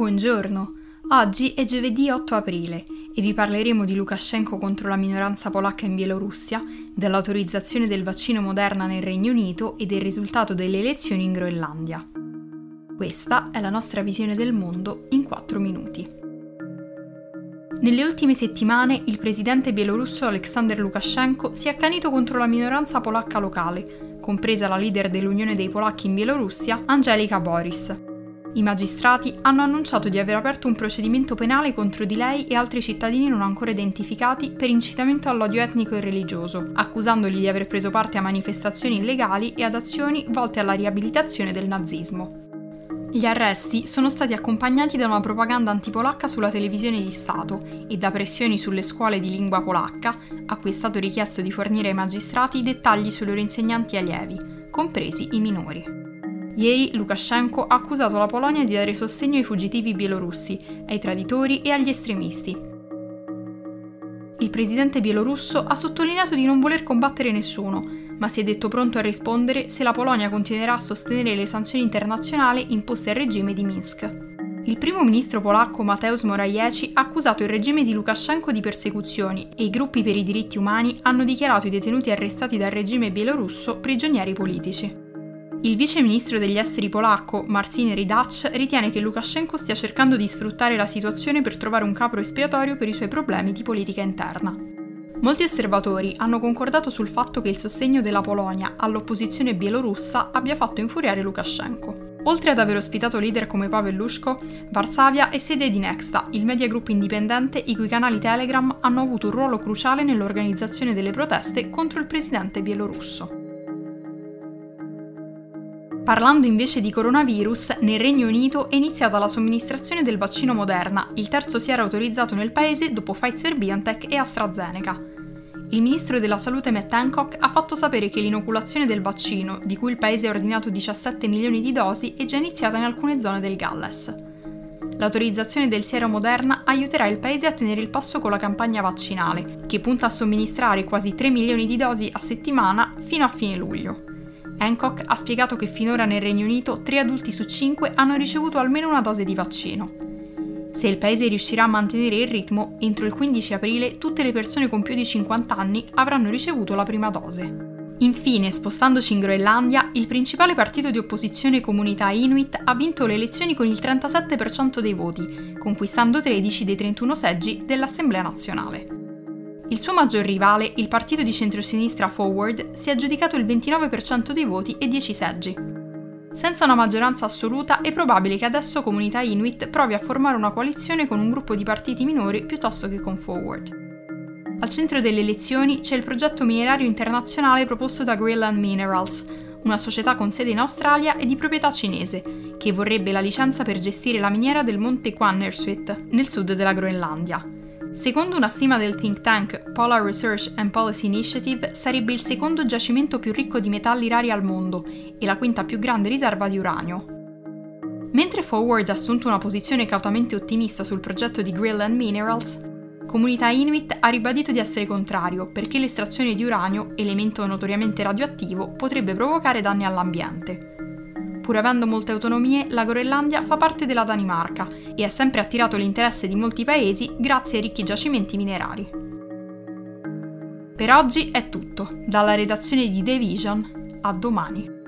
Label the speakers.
Speaker 1: Buongiorno, oggi è giovedì 8 aprile e vi parleremo di Lukashenko contro la minoranza polacca in Bielorussia, dell'autorizzazione del vaccino Moderna nel Regno Unito e del risultato delle elezioni in Groenlandia. Questa è la nostra visione del mondo in 4 minuti. Nelle ultime settimane il presidente bielorusso Alexander Lukashenko si è accanito contro la minoranza polacca locale, compresa la leader dell'Unione dei Polacchi in Bielorussia, Angelika Boris, i magistrati hanno annunciato di aver aperto un procedimento penale contro di lei e altri cittadini non ancora identificati per incitamento all'odio etnico e religioso, accusandoli di aver preso parte a manifestazioni illegali e ad azioni volte alla riabilitazione del nazismo. Gli arresti sono stati accompagnati da una propaganda antipolacca sulla televisione di Stato e da pressioni sulle scuole di lingua polacca, a cui è stato richiesto di fornire ai magistrati dettagli sui loro insegnanti allievi, compresi i minori. Ieri Lukashenko ha accusato la Polonia di dare sostegno ai fuggitivi bielorussi, ai traditori e agli estremisti. Il presidente bielorusso ha sottolineato di non voler combattere nessuno, ma si è detto pronto a rispondere se la Polonia continuerà a sostenere le sanzioni internazionali imposte al regime di Minsk. Il primo ministro polacco Mateusz Morawiecki ha accusato il regime di Lukashenko di persecuzioni e i gruppi per i diritti umani hanno dichiarato i detenuti arrestati dal regime bielorusso prigionieri politici. Il vice ministro degli esteri polacco, Marcin Ridac, ritiene che Lukashenko stia cercando di sfruttare la situazione per trovare un capro espiatorio per i suoi problemi di politica interna. Molti osservatori hanno concordato sul fatto che il sostegno della Polonia all'opposizione bielorussa abbia fatto infuriare Lukashenko. Oltre ad aver ospitato leader come Pavel Lushko, Varsavia è sede di Nexta, il media group indipendente i cui canali Telegram hanno avuto un ruolo cruciale nell'organizzazione delle proteste contro il presidente bielorusso. Parlando invece di coronavirus, nel Regno Unito è iniziata la somministrazione del vaccino Moderna, il terzo si era autorizzato nel paese dopo Pfizer BioNTech e AstraZeneca. Il ministro della salute Matt Hancock ha fatto sapere che l'inoculazione del vaccino, di cui il paese ha ordinato 17 milioni di dosi, è già iniziata in alcune zone del Galles. L'autorizzazione del siero Moderna aiuterà il paese a tenere il passo con la campagna vaccinale, che punta a somministrare quasi 3 milioni di dosi a settimana fino a fine luglio. Hancock ha spiegato che finora nel Regno Unito 3 adulti su 5 hanno ricevuto almeno una dose di vaccino. Se il paese riuscirà a mantenere il ritmo, entro il 15 aprile tutte le persone con più di 50 anni avranno ricevuto la prima dose. Infine, spostandoci in Groenlandia, il principale partito di opposizione comunità Inuit ha vinto le elezioni con il 37% dei voti, conquistando 13 dei 31 seggi dell'Assemblea nazionale. Il suo maggior rivale, il partito di centrosinistra Forward, si è aggiudicato il 29% dei voti e 10 seggi. Senza una maggioranza assoluta è probabile che adesso Comunità Inuit provi a formare una coalizione con un gruppo di partiti minori piuttosto che con Forward. Al centro delle elezioni c'è il progetto minerario internazionale proposto da Greenland Minerals, una società con sede in Australia e di proprietà cinese, che vorrebbe la licenza per gestire la miniera del monte Quannersvit, nel sud della Groenlandia. Secondo una stima del think tank Polar Research and Policy Initiative, sarebbe il secondo giacimento più ricco di metalli rari al mondo e la quinta più grande riserva di uranio. Mentre Forward ha assunto una posizione cautamente ottimista sul progetto di Greenland Minerals, Comunità Inuit ha ribadito di essere contrario perché l'estrazione di uranio, elemento notoriamente radioattivo, potrebbe provocare danni all'ambiente pur avendo molte autonomie, la Groenlandia fa parte della Danimarca e ha sempre attirato l'interesse di molti paesi grazie ai ricchi giacimenti minerari. Per oggi è tutto, dalla redazione di The Vision, a domani.